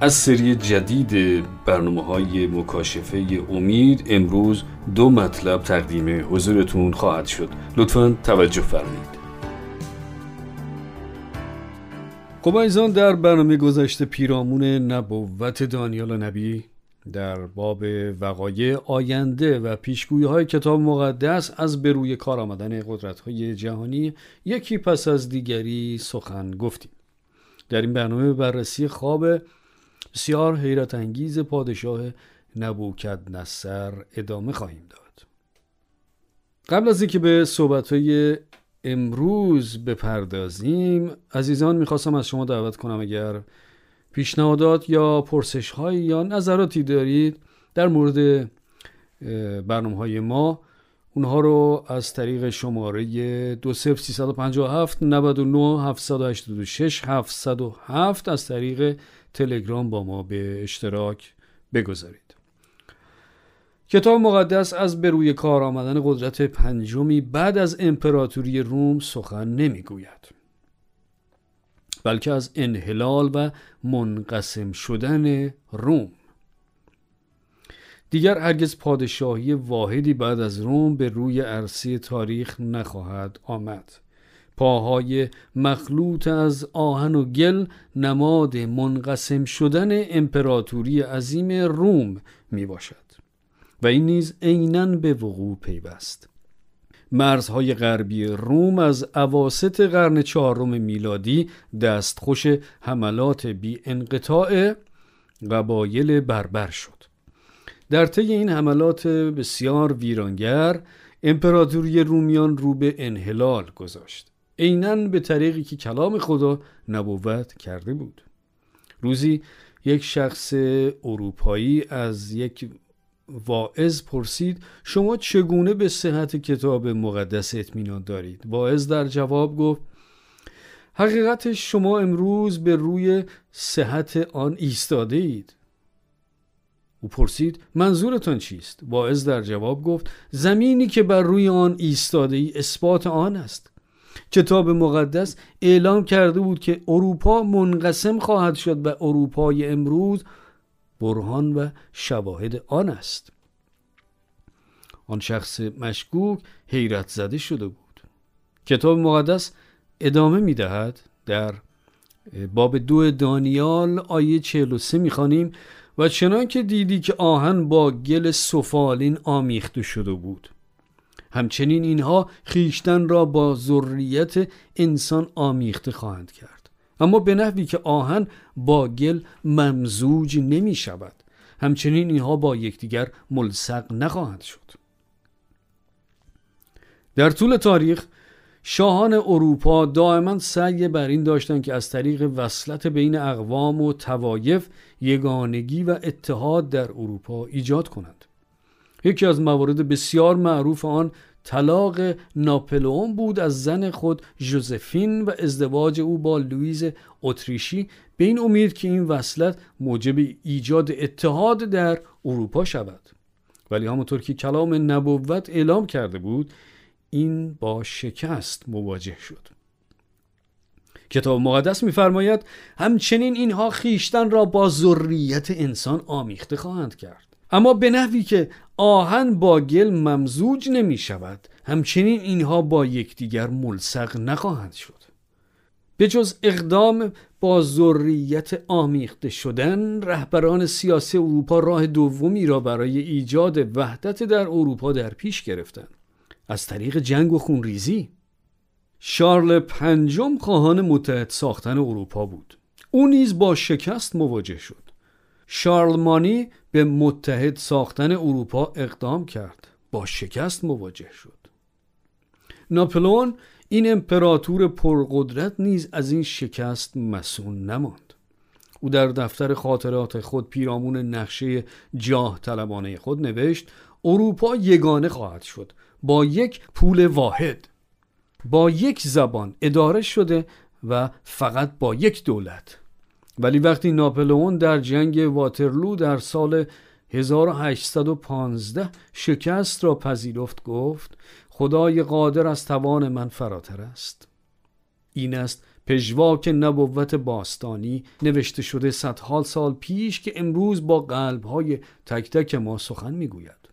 از سری جدید برنامه های مکاشفه امید امروز دو مطلب تقدیم حضورتون خواهد شد. لطفا توجه فرمایید. خب ایزان در برنامه گذشته پیرامون نبوت دانیال نبی در باب وقایع آینده و پیشگویی های کتاب مقدس از بروی کار آمدن قدرت های جهانی یکی پس از دیگری سخن گفتیم. در این برنامه بررسی خواب بسیار حیرت انگیز پادشاه نبوکد نصر ادامه خواهیم داد. قبل از اینکه به صحبت های امروز بپردازیم عزیزان می‌خواستم از شما دعوت کنم اگر پیشنهادات یا پرسش های یا نظراتی دارید در مورد برنامه های ما اونها رو از طریق شماره 20357 99 786 707 از طریق تلگرام با ما به اشتراک بگذارید. کتاب مقدس از به روی کار آمدن قدرت پنجمی بعد از امپراتوری روم سخن نمی‌گوید. بلکه از انحلال و منقسم شدن روم. دیگر هرگز پادشاهی واحدی بعد از روم به روی عرصه تاریخ نخواهد آمد. پاهای مخلوط از آهن و گل نماد منقسم شدن امپراتوری عظیم روم می باشد و این نیز عینا به وقوع پیوست. مرزهای غربی روم از اواسط قرن چهارم میلادی دستخوش حملات بی انقطاع قبایل بربر شد. در طی این حملات بسیار ویرانگر امپراتوری رومیان رو به انحلال گذاشت. عینا به طریقی که کلام خدا نبوت کرده بود. روزی یک شخص اروپایی از یک واعظ پرسید شما چگونه به صحت کتاب مقدس اطمینان دارید؟ واعظ در جواب گفت حقیقتش شما امروز به روی صحت آن ایستاده اید او پرسید منظورتان چیست؟ واعظ در جواب گفت زمینی که بر روی آن ایستاده ای اثبات آن است. کتاب مقدس اعلام کرده بود که اروپا منقسم خواهد شد و اروپای امروز برهان و شواهد آن است. آن شخص مشکوک حیرت زده شده بود. کتاب مقدس ادامه می دهد در باب دو دانیال آیه 43 می خانیم و چنان که دیدی که آهن با گل سفالین آمیخته شده بود. همچنین اینها خیشتن را با ذریت انسان آمیخته خواهند کرد. اما به نحوی که آهن با گل ممزوج نمی شود همچنین اینها با یکدیگر ملصق نخواهند شد. در طول تاریخ شاهان اروپا دائما سعی بر این داشتند که از طریق وصلت بین اقوام و توایف یگانگی و اتحاد در اروپا ایجاد کنند. یکی از موارد بسیار معروف آن طلاق ناپلئون بود از زن خود ژوزفین و ازدواج او با لویز اتریشی به این امید که این وصلت موجب ایجاد اتحاد در اروپا شود. ولی همونطور که کلام نبوت اعلام کرده بود این با شکست مواجه شد. کتاب مقدس می‌فرماید همچنین اینها خیشتن را با ذریت انسان آمیخته خواهند کرد. اما به نحوی که آهن با گل ممزوج نمی شود همچنین اینها با یکدیگر ملصق نخواهند شد. به جز اقدام با ذریت آمیخته شدن رهبران سیاسی اروپا راه دومی را برای ایجاد وحدت در اروپا در پیش گرفتند. از طریق جنگ و خونریزی. شارل پنجم خواهان متحد ساختن اروپا بود. او نیز با شکست مواجه شد. شارلمانی به متحد ساختن اروپا اقدام کرد. با شکست مواجه شد. ناپلون این امپراتور پرقدرت نیز از این شکست مسون نماند. او در دفتر خاطرات خود پیرامون نقشه جاه طلبانه خود نوشت اروپا یگانه خواهد شد. با یک پول واحد با یک زبان اداره شده و فقط با یک دولت. ولی وقتی ناپلئون در جنگ واترلو در سال 1815 شکست را پذیرفت گفت خدای قادر از توان من فراتر است. این است پژواک نبوت باستانی نوشته شده صدها سال پیش که امروز با قلبهای تک تک ما سخن می‌گوید.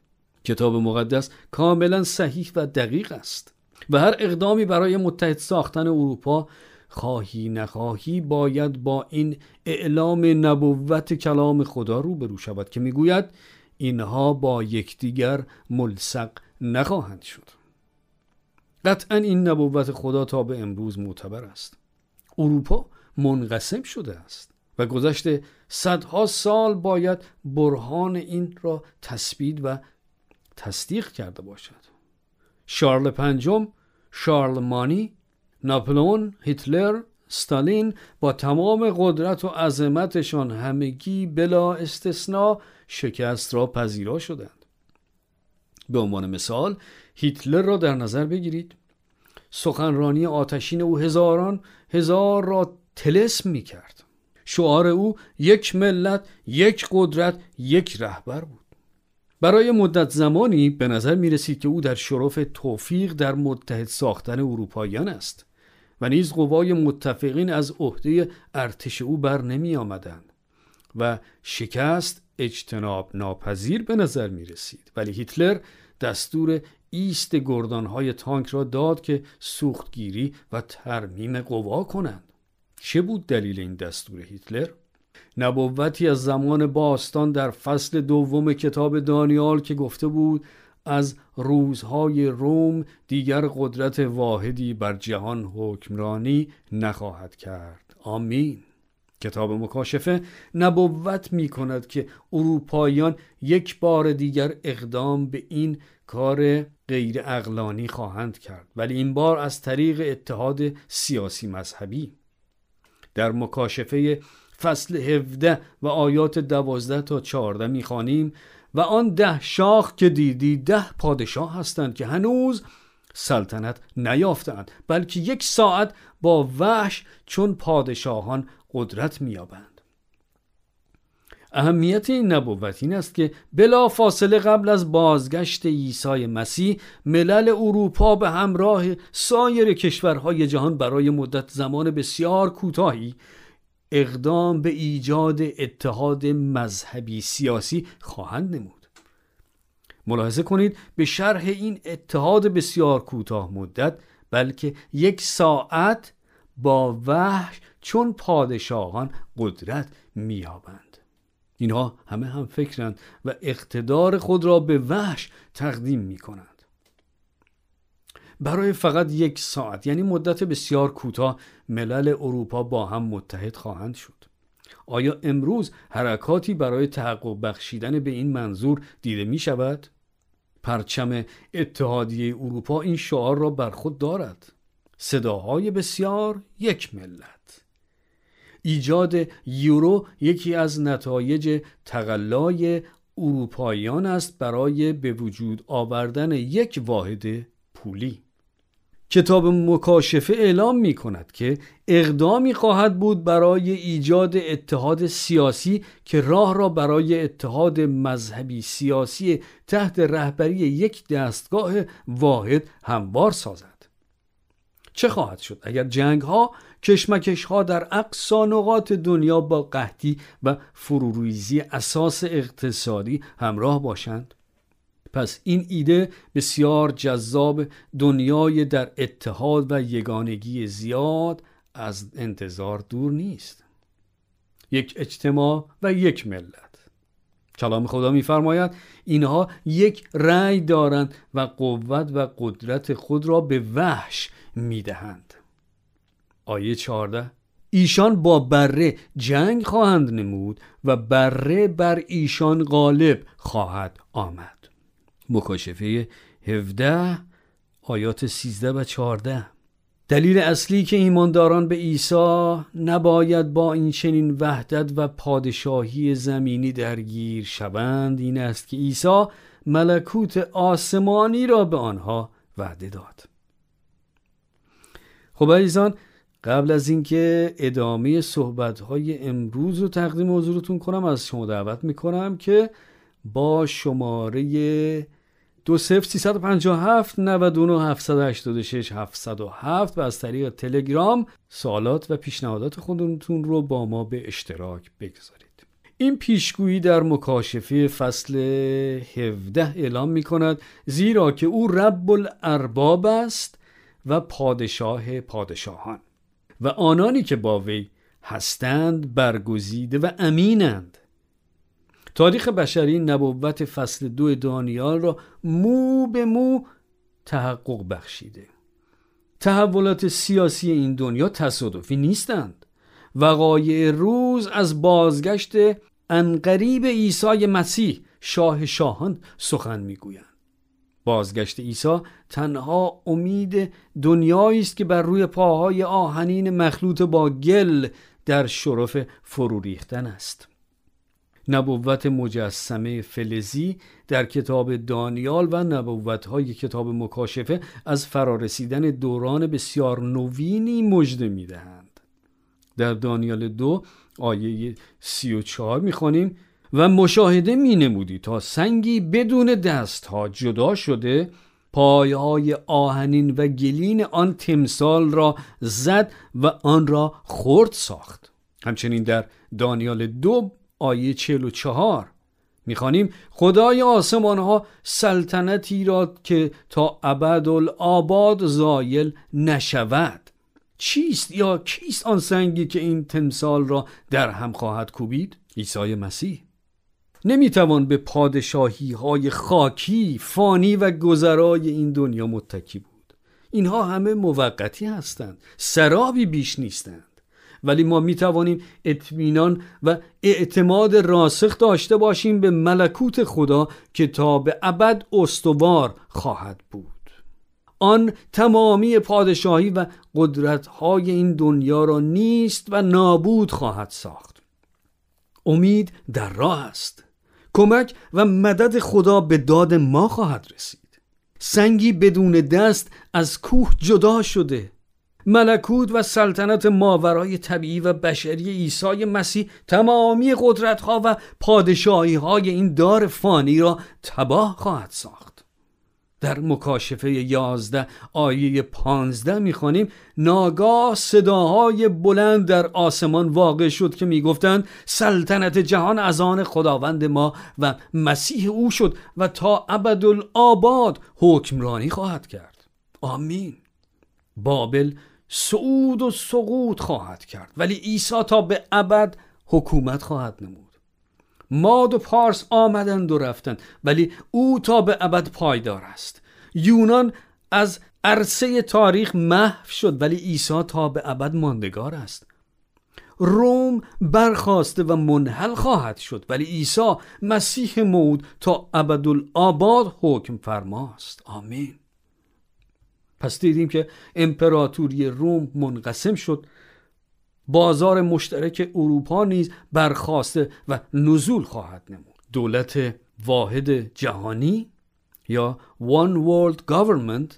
کتاب مقدس کاملا صحیح و دقیق است و هر اقدامی برای متحد ساختن اروپا خواهی نخواهی باید با این اعلام نبوت کلام خدا روبرو شود که می‌گوید اینها با یکدیگر ملصق نخواهند شد. قطعا این نبوت خدا تا به امروز معتبر است. اروپا منقسم شده است و گذشته صدها سال باید برهان این را تثبیت و تصدیق کرده باشد. شارل پنجم شارلمانی ناپلئون هیتلر ستالین با تمام قدرت و عظمتشان همگی بلا استثنا شکست را پذیرا شدند. به عنوان مثال هیتلر را در نظر بگیرید. سخنرانی آتشین او هزاران هزار را تلسم می کرد شعار او یک ملت یک قدرت یک رهبر بود. برای مدت زمانی به نظر می رسید که او در شرف توفیق در متحد ساختن اروپاییان است. و نیز قوای متفقین از عهده ارتش او بر نمی آمدند و شکست اجتناب ناپذیر به نظر می رسید ولی هیتلر دستور ایست گردانهای تانک را داد که سوختگیری و ترمیم قوا کنند چه بود دلیل این دستور هیتلر؟ نبوتی از زمان باستان در فصل دوم کتاب دانیال که گفته بود از روزهای روم دیگر قدرت واحدی بر جهان حکمرانی نخواهد کرد. آمین. کتاب مکاشفه نبوت می کند که اروپاییان یک بار دیگر اقدام به این کار غیر اقلانی خواهند کرد ولی این بار از طریق اتحاد سیاسی مذهبی. در مکاشفه فصل 17 و آیات 12 تا 14 می‌خوانیم و آن ده شاخ که دیدی ده پادشاه هستند که هنوز سلطنت نیافتند بلکه یک ساعت با وحش چون پادشاهان قدرت میابند اهمیت این نبوت این است که بلا فاصله قبل از بازگشت عیسی مسیح ملل اروپا به همراه سایر کشورهای جهان برای مدت زمان بسیار کوتاهی اقدام به ایجاد اتحاد مذهبی سیاسی خواهند نمود ملاحظه کنید به شرح این اتحاد بسیار کوتاه مدت بلکه یک ساعت با وحش چون پادشاهان قدرت میابند اینها همه هم فکرند و اقتدار خود را به وحش تقدیم می کنند. برای فقط یک ساعت یعنی مدت بسیار کوتاه ملل اروپا با هم متحد خواهند شد. آیا امروز حرکاتی برای تحقق بخشیدن به این منظور دیده می شود؟ پرچم اتحادیه اروپا این شعار را بر خود دارد. صداهای بسیار یک ملت. ایجاد یورو یکی از نتایج تقلای اروپاییان است برای به وجود آوردن یک واحد پولی. کتاب مکاشفه اعلام می کند که اقدامی خواهد بود برای ایجاد اتحاد سیاسی که راه را برای اتحاد مذهبی سیاسی تحت رهبری یک دستگاه واحد هموار سازد. چه خواهد شد؟ اگر جنگ ها کشمکش ها در اقصا نقاط دنیا با قحطی و فروریزی اساس اقتصادی همراه باشند؟ پس این ایده بسیار جذاب دنیای در اتحاد و یگانگی زیاد از انتظار دور نیست. یک اجتماع و یک ملت. کلام خدا میفرماید اینها یک رأی دارند و قوت و قدرت خود را به وحش می‌دهند. آیه 14 ایشان با بره جنگ خواهند نمود و بره بر ایشان غالب خواهد آمد. مکاشفه 17 آیات 13 و 14 دلیل اصلی که ایمانداران به عیسی نباید با این چنین وحدت و پادشاهی زمینی درگیر شوند این است که عیسی ملکوت آسمانی را به آنها وعده داد. خب عزیزان قبل از اینکه ادامه صحبت های امروز رو تقدیم حضورتون کنم از شما دعوت می‌کنم که با شماره دو سفر 357 99 786 707 و از طریق تلگرام سوالات و پیشنهادات خودتون رو با ما به اشتراک بگذارید. این پیشگویی در مکاشفه فصل 17 اعلام می کند زیرا که او رب الارباب است و پادشاه پادشاهان و آنانی که با وی هستند برگزیده و امینند. تاریخ بشری نبوت فصل دو دانیال را مو به مو تحقق بخشیده. تحولات سیاسی این دنیا تصادفی نیستند. وقایع روز از بازگشت انقریب عیسی مسیح شاه شاهان سخن می‌گویند. بازگشت عیسی تنها امید دنیایی است که بر روی پاهای آهنین مخلوط با گل در شرف فرو ریختن است. نبوت مجسمه فلزی در کتاب دانیال و نبوت های کتاب مکاشفه از فرارسیدن دوران بسیار نوینی مژده می‌دهند. در دانیال دو آیه سی و چهار می‌خوانیم. و مشاهده می نمودی تا سنگی بدون دست ها جدا شده پایهای آهنین و گلین آن تمثال را زد و آن را خرد ساخت. همچنین در دانیال دو آیه 44 می‌خوانیم خدای آسمان ها سلطنتی را که تا ابدالآباد زایل نشود. چیست یا کیست آن سنگی که این تمثال را در هم خواهد کوبید؟ عیسی مسیح. نمی‌توان به پادشاهی های خاکی فانی و گذرای این دنیا متکی بود. اینها همه موقتی هستند سرابی بیش نیستند. ولی ما می توانیم اطمینان و اعتماد راسخ داشته باشیم به ملکوت خدا که تا به ابد استوار خواهد بود. آن تمامی پادشاهی و قدرتهای این دنیا را نیست و نابود خواهد ساخت. امید در راه است. کمک و مدد خدا به داد ما خواهد رسید. سنگی بدون دست از کوه جدا شده. ملکوت و سلطنت ماورای طبیعی و بشری عیسی مسیح تمامی قدرت ها و پادشاهی های این دار فانی را تباه خواهد ساخت. در مکاشفه یازده آیه پانزده می‌خوانیم ناگاه صداهای بلند در آسمان واقع شد که می‌گفتند سلطنت جهان از آن خداوند ما و مسیح او شد و تا ابدالآباد حکمرانی خواهد کرد. آمین. بابل صعود و سقوط خواهد کرد. ولی عیسی تا به ابد حکومت خواهد نمود. ماد و پارس آمدند و رفتند ولی او تا به ابد پایدار است. یونان از عرصه تاریخ محو شد ولی عیسی تا به ابد ماندگار است. روم برخواسته و منحل خواهد شد ولی عیسی مسیح مود تا ابدالآباد حکم فرماست. آمین. پس دیدیم که امپراتوری روم منقسم شد. بازار مشترک اروپا نیز برخواسته و نزول خواهد نمود. دولت واحد جهانی یا One World Government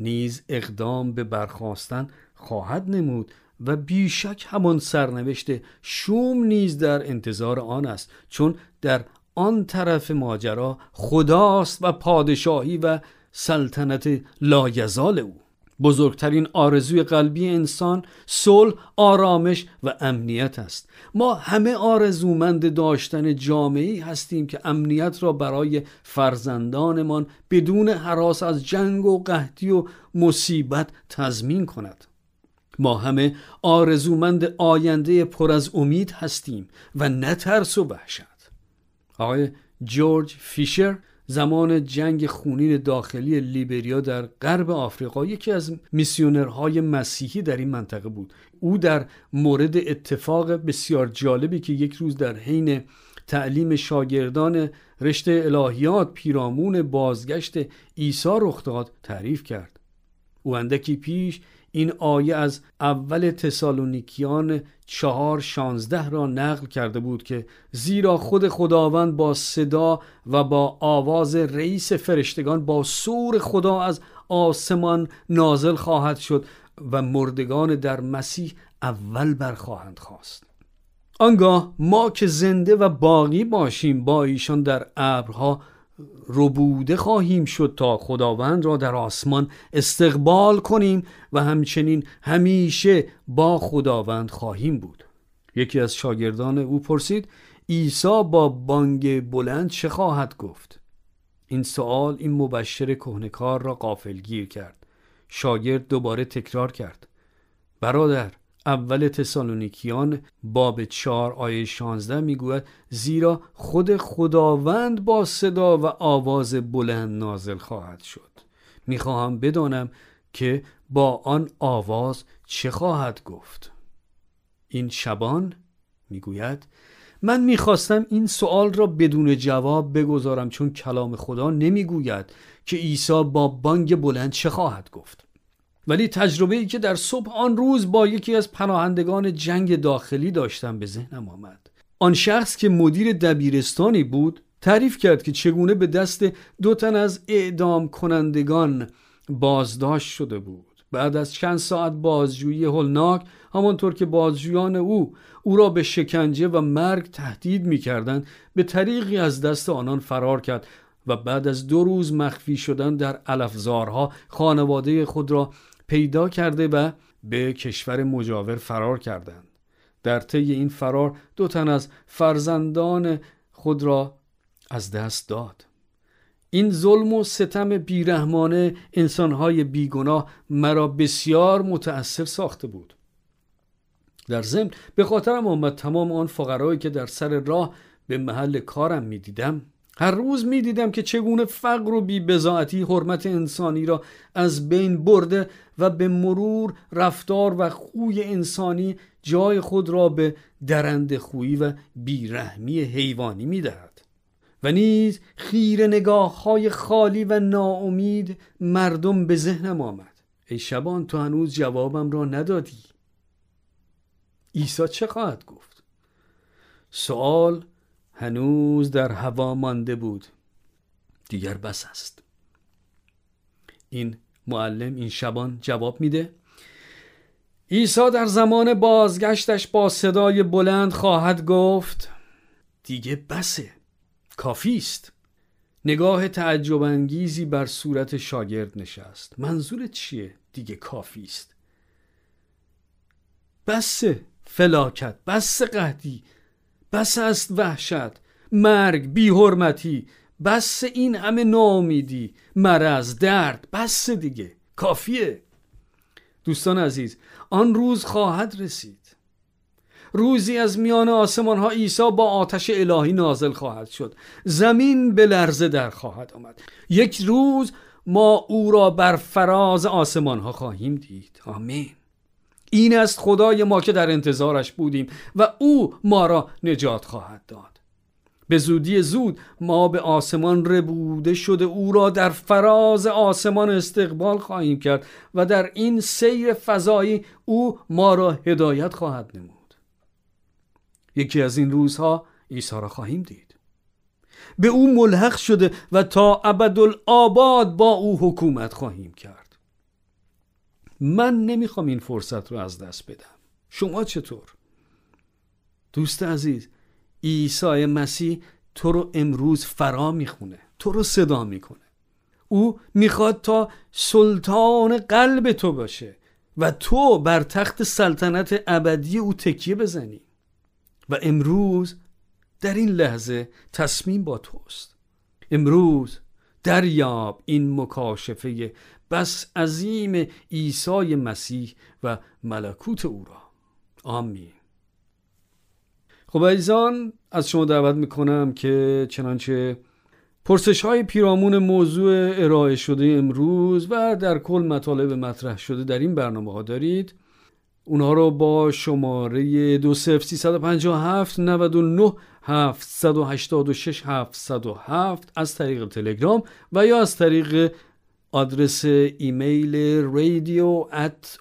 نیز اقدام به برخواستن خواهد نمود و بیشک همان سرنوشت شوم نیز در انتظار آن است چون در آن طرف ماجرا خداست و پادشاهی و سلطنت لایزال او. بزرگترین آرزوی قلبی انسان صلح آرامش و امنیت است. ما همه آرزومند داشتن جامعه هستیم که امنیت را برای فرزندانمان بدون حراس از جنگ و قحطی و مصیبت تضمین کند. ما همه آرزومند آینده پر از امید هستیم و نترس و وحشت. آقای جورج فیشر زمان جنگ خونین داخلی لیبریا در غرب آفریقا یکی از میسیونرهای مسیحی در این منطقه بود. او در مورد اتفاق بسیار جالبی که یک روز در حین تعلیم شاگردان رشته الهیات پیرامون بازگشت عیسی رخ داد تعریف کرد. او اندکی پیش این آیه از اول تسالونیکیان چهار شانزده را نقل کرده بود که زیرا خود خداوند با صدا و با آواز رئیس فرشتگان با سور خدا از آسمان نازل خواهد شد و مردگان در مسیح اول برخواهند خواست. آنگاه ما که زنده و باقی باشیم با ایشان در ابرها ربوده خواهیم شد تا خداوند را در آسمان استقبال کنیم و همچنین همیشه با خداوند خواهیم بود. یکی از شاگردان او پرسید عیسی با بانگ بلند چه خواهد گفت؟ این سوال این مبشر کهنکار را قافلگیر کرد. شاگرد دوباره تکرار کرد. برادر اول تسالونیکیان باب 4 آیه 16 می‌گوید زیرا خود خداوند با صدا و آواز بلند نازل خواهد شد. می‌خواهم بدانم که با آن آواز چه خواهد گفت. این شبان می‌گوید من می‌خواستم این سوال را بدون جواب بگذارم چون کلام خدا نمی‌گوید که عیسی با بانگ بلند چه خواهد گفت. ولی تجربه ای که در صبح آن روز با یکی از پناهندگان جنگ داخلی داشتم به ذهنم آمد. آن شخص که مدیر دبیرستانی بود تعریف کرد که چگونه به دست دو تن از اعدام کنندگان بازداشت شده بود. بعد از چند ساعت بازجویی هولناک همانطور که بازجویان او او را به شکنجه و مرگ تهدید می کردن به طریقی از دست آنان فرار کرد و بعد از دو روز مخفی شدن در علفزارها خانواده خود را پیدا کرده و به کشور مجاور فرار کردند. در طی این فرار دو تن از فرزندان خود را از دست داد. این ظلم و ستم بیرحمانه انسانهای بیگناه مرا بسیار متأثر ساخته بود. در ضمن به خاطرم آمد تمام آن فقرایی که در سر راه به محل کارم می‌دیدم هر روز می دیدم که چگونه فقر و بیبزاعتی حرمت انسانی را از بین برده و به مرور رفتار و خوی انسانی جای خود را به درند خویی و بیرحمی حیوانی می دهد. و نیز خیر نگاه های خالی و ناامید مردم به ذهنم آمد. ای شبان تو هنوز جوابم را ندادی. عیسی چه خواهد گفت؟ سوال هنوز در هوا مانده بود. دیگر بس است. این معلم این شبان جواب میده عیسی در زمان بازگشتش با صدای بلند خواهد گفت دیگه بسه کافی است. نگاه تعجب انگیزی بر صورت شاگرد نشست. منظورت چیه؟ دیگه کافی است. بسه فلاکت بس قهدی بس است وحشت مرگ بیحرمتی بس این همه ناامیدی مرض درد بس دیگه. کافیه. دوستان عزیز آن روز خواهد رسید. روزی از میان آسمان ها عیسی با آتش الهی نازل خواهد شد. زمین به لرزه در خواهد آمد. یک روز ما او را بر فراز آسمان ها خواهیم دید. آمین. این است خدای ما که در انتظارش بودیم و او ما را نجات خواهد داد. به زودی زود ما به آسمان ربوده شده او را در فراز آسمان استقبال خواهیم کرد و در این سیر فضایی او ما را هدایت خواهد نمود. یکی از این روزها عیسی را خواهیم دید. به او ملحق شده و تا ابدالآباد با او حکومت خواهیم کرد. من نمی‌خوام این فرصت رو از دست بدم. شما چطور؟ دوست عزیز عیسی مسیح تو رو امروز فرا می‌خونه تو رو صدا می‌کنه. او می‌خواد تا سلطان قلب تو باشه و تو بر تخت سلطنت ابدی او تکیه بزنی. و امروز در این لحظه تصمیم با توست. امروز دریاب این مکاشفه بس عظیم عیسی مسیح و ملکوت او را. آمین. خب عزیزان از شما دعوت می‌کنم که چنانچه پرسش های پیرامون موضوع ارائه شده امروز و در کل مطالب مطرح شده در این برنامه ها دارید اونها رو با شماره 20357 99 786 707 از طریق تلگرام و یا از طریق آدرس ایمیل radio at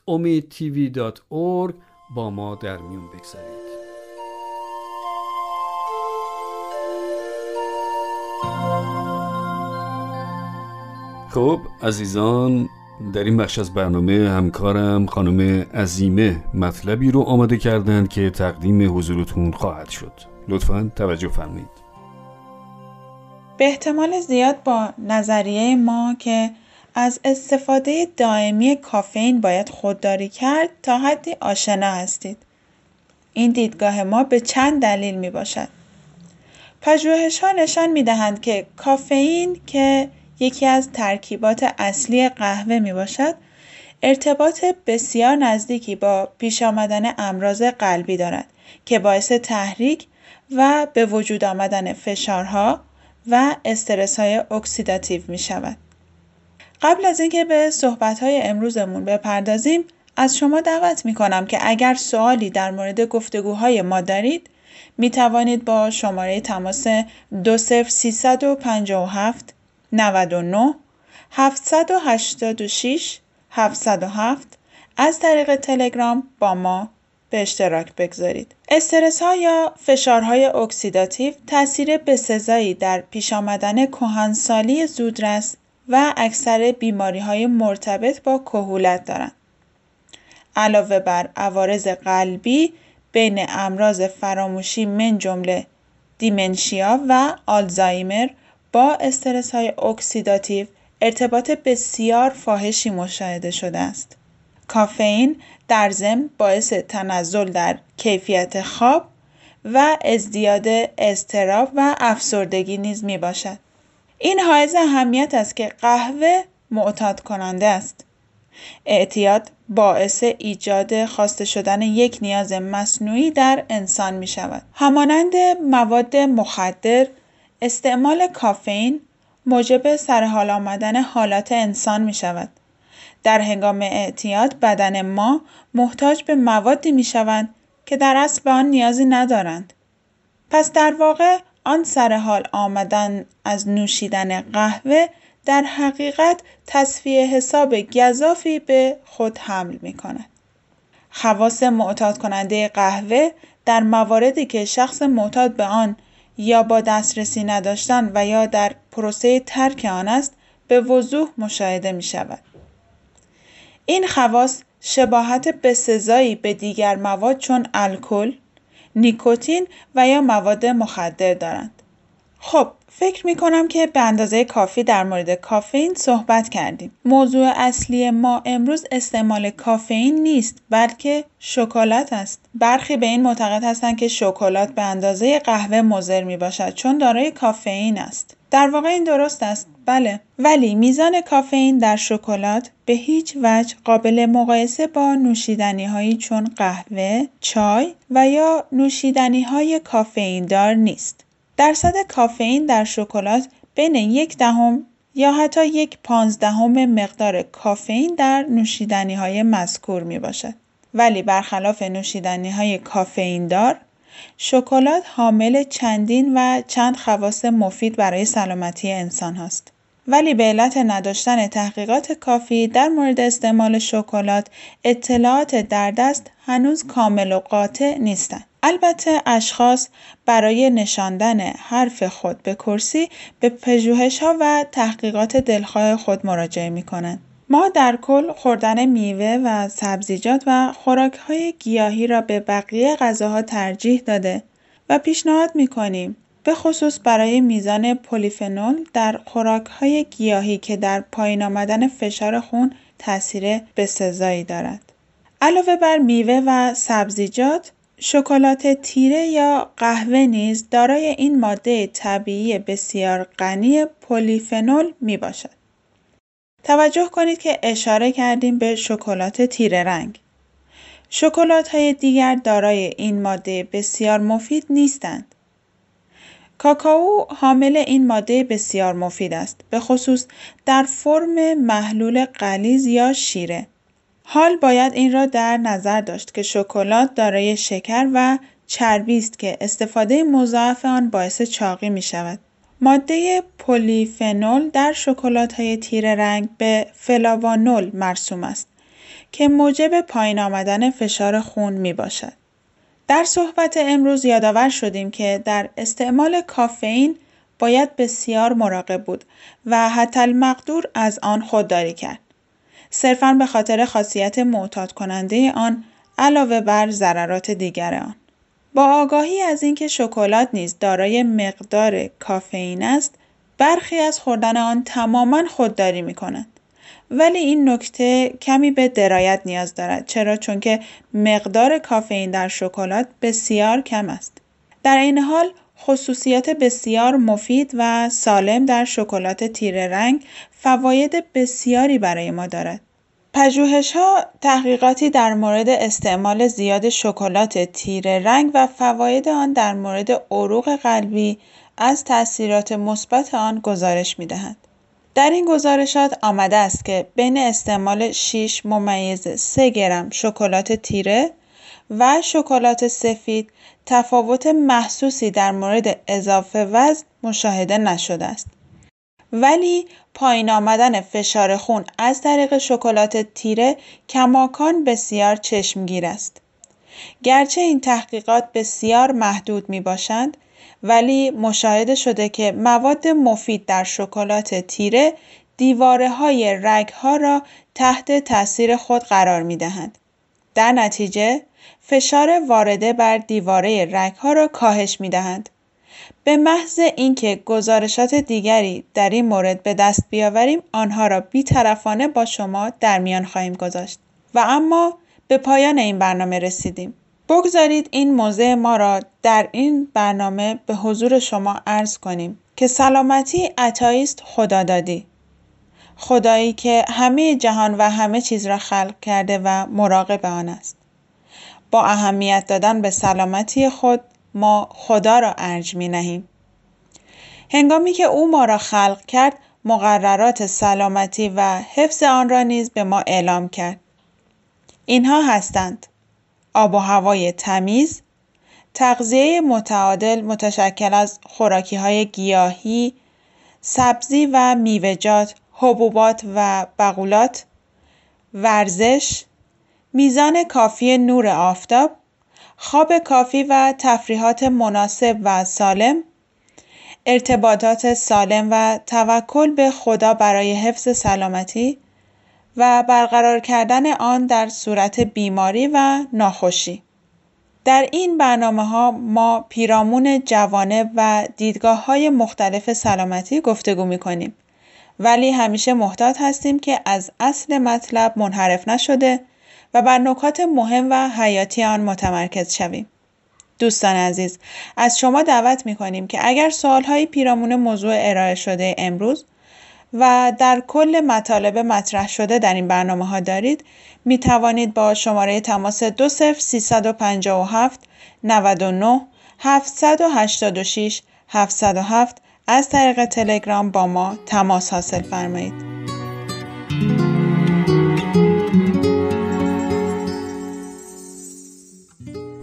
با ما در میون بگذارید. خب عزیزان در این بخش از برنامه همکارم خانم عزیمه مطلبی رو آماده کردند که تقدیم حضورتون خواهد شد. لطفا توجه فرمایید. به احتمال زیاد با نظریه ما که از استفاده دائمی کافئین باید خودداری کرد تا حدی آشنا هستید. این دیدگاه ما به چند دلیل می باشد. پژوهش ها نشان می دهند که کافئین که یکی از ترکیبات اصلی قهوه می باشد ارتباط بسیار نزدیکی با پیش آمدن امراض قلبی دارد که باعث تحریک و به وجود آمدن فشارها و استرس های اکسیداتیو می شود. قبل از اینکه به صحبت های امروزمون بپردازیم از شما دعوت می کنم که اگر سوالی در مورد گفتگوهای ما دارید می توانید با شماره تماس 20357 99 786 707 از طریق تلگرام با ما به اشتراک بگذارید. استرس ها یا فشارهای اکسیداتیو تاثیر بسزایی در پیش آمدن کهنسالی زودرس و اکثر بیماری های مرتبط با کهولت دارند. علاوه بر عوارض قلبی بین امراض فراموشی من جمله dementia و آلزایمر با استرس های اکسیداتیو ارتباط بسیار فاحشی مشاهده شده است. کافئین در ضمن باعث تنزل در کیفیت خواب و ازدیاد استراب و افسردگی نیز می باشد. این حائز اهمیت است که قهوه معتاد کننده است. اعتیاد باعث ایجاد خواسته شدن یک نیاز مصنوعی در انسان می شود. همانند مواد مخدر، استعمال کافئین موجب سرحال آمدن حالات انسان می شود. در هنگام اعتیاد بدن ما محتاج به موادی می شوند که در اصل به آن نیازی ندارند. پس در واقع آن سر حال آمدن از نوشیدن قهوه در حقیقت تصفیه حساب گذافی به خود حمل می کند. خواص معتاد کننده قهوه در مواردی که شخص معتاد به آن یا با دسترسی نداشتن و یا در پروسه ترک آن است به وضوح مشاهده می شود. این خواص شباهت بسزایی به دیگر مواد چون الکل، نیکوتین و یا مواد مخدر دارند. خب فکر می کنم که به اندازه کافی در مورد کافئین صحبت کردیم. موضوع اصلی ما امروز استعمال کافئین نیست بلکه شکلات است. برخی به این معتقد هستند که شکلات به اندازه قهوه مضر می باشد چون دارای کافئین است. در واقع این درست است بله ولی میزان کافئین در شکلات به هیچ وجه قابل مقایسه با نوشیدنی هایی چون قهوه، چای و یا نوشیدنی های کافئین دار نیست. درصد کافئین در شکلات بین یک دهم یا حتی یک پانزدهم مقدار کافئین در نوشیدنی های مذکور می باشد. ولی برخلاف نوشیدنی های کافئین دار شکلات حامل چندین و چند خواص مفید برای سلامتی انسان هست. ولی به علت نداشتن تحقیقات کافی در مورد استعمال شکلات اطلاعات در دست هنوز کامل و قاطع نیستند. البته اشخاص برای نشاندن حرف خود به کرسی به پژوهش ها و تحقیقات دلخواه خود مراجعه می کنند. ما در کل خوردن میوه و سبزیجات و های گیاهی را به بقیه غذاها ترجیح داده و پیشنهاد می‌کنیم به خصوص برای میزان پلیفنول در های گیاهی که در پایین آمدن فشار خون تاثیر بسزایی دارد. علاوه بر میوه و سبزیجات، شکلات تیره یا قهوه نیز دارای این ماده طبیعی بسیار غنی پلیفنول می باشد. توجه کنید که اشاره کردیم به شکلات تیره رنگ. شکلات های دیگر دارای این ماده بسیار مفید نیستند. کاکائو حامل این ماده بسیار مفید است به خصوص در فرم محلول غلیظ یا شیره. حال باید این را در نظر داشت که شکلات دارای شکر و چربی است که استفاده مضاعف آن باعث چاقی می شود. ماده پلیفنول در شکلات های تیره رنگ به فلاوانول مرسوم است که موجب پایین آمدن فشار خون می باشد. در صحبت امروز یادآور شدیم که در استعمال کافئین باید بسیار مراقب بود و حتی المقدور از آن خودداری کرد. صرفا به خاطر خاصیت معتاد کننده آن علاوه بر ضررات دیگر آن. با آگاهی از اینکه شکلات نیز دارای مقدار کافئین است، برخی از خوردن آن تماما خودداری می کنند. ولی این نکته کمی به درایت نیاز دارد چرا چون که مقدار کافئین در شکلات بسیار کم است. در این حال خصوصیات بسیار مفید و سالم در شکلات تیره رنگ فواید بسیاری برای ما دارد. ها تحقیقاتی در مورد استعمال زیاد شکلات تیره رنگ و فواید آن در مورد عروق قلبی از تاثیرات مثبت آن گزارش دهند. در این گزارشات آمده است که بین استعمال 6 ممیز 3 گرم شکلات تیره و شکلات سفید تفاوت محسوسی در مورد اضافه وزن مشاهده نشده است. ولی پایین آمدن فشار خون از طریق شکلات تیره کماکان بسیار چشمگیر است. گرچه این تحقیقات بسیار محدود می باشند ولی مشاهده شده که مواد مفید در شکلات تیره دیواره های رگ ها را تحت تاثیر خود قرار می دهند. در نتیجه فشار وارده بر دیواره رگ ها را کاهش می دهند. به محض اینکه گزارشات دیگری در این مورد به دست بیاوریم آنها را بیطرفانه با شما در میان خواهیم گذاشت. و اما به پایان این برنامه رسیدیم. بگذارید این موضع ما را در این برنامه به حضور شما عرض کنیم که سلامتی عطاییست خدادادی. خدایی که همه جهان و همه چیز را خلق کرده و مراقب آن است. با اهمیت دادن به سلامتی خود ما خدا را ارج می نهیم. هنگامی که او ما را خلق کرد مقررات سلامتی و حفظ آن را نیز به ما اعلام کرد. اینها هستند آب و هوای تمیز، تغذیه متعادل متشکل از خوراکی های گیاهی، سبزی و میوه‌جات، حبوبات و بغولات، ورزش، میزان کافی نور آفتاب، خواب کافی و تفریحات مناسب و سالم، ارتباطات سالم و توکل به خدا برای حفظ سلامتی و برقرار کردن آن در صورت بیماری و ناخوشی. در این برنامه ها ما پیرامون جوانه و دیدگاه های مختلف سلامتی گفتگو می کنیم. ولی همیشه محتاط هستیم که از اصل مطلب منحرف نشده و بر نکات مهم و حیاتی آن متمرکز شویم. دوستان عزیز از شما دعوت می کنیم که اگر سوال های پیرامون موضوع ارائه شده امروز و در کل مطالب مطرح شده در این برنامه ها دارید می توانید با شماره تماس 20357 99 786 707 از طریق تلگرام با ما تماس حاصل فرمایید.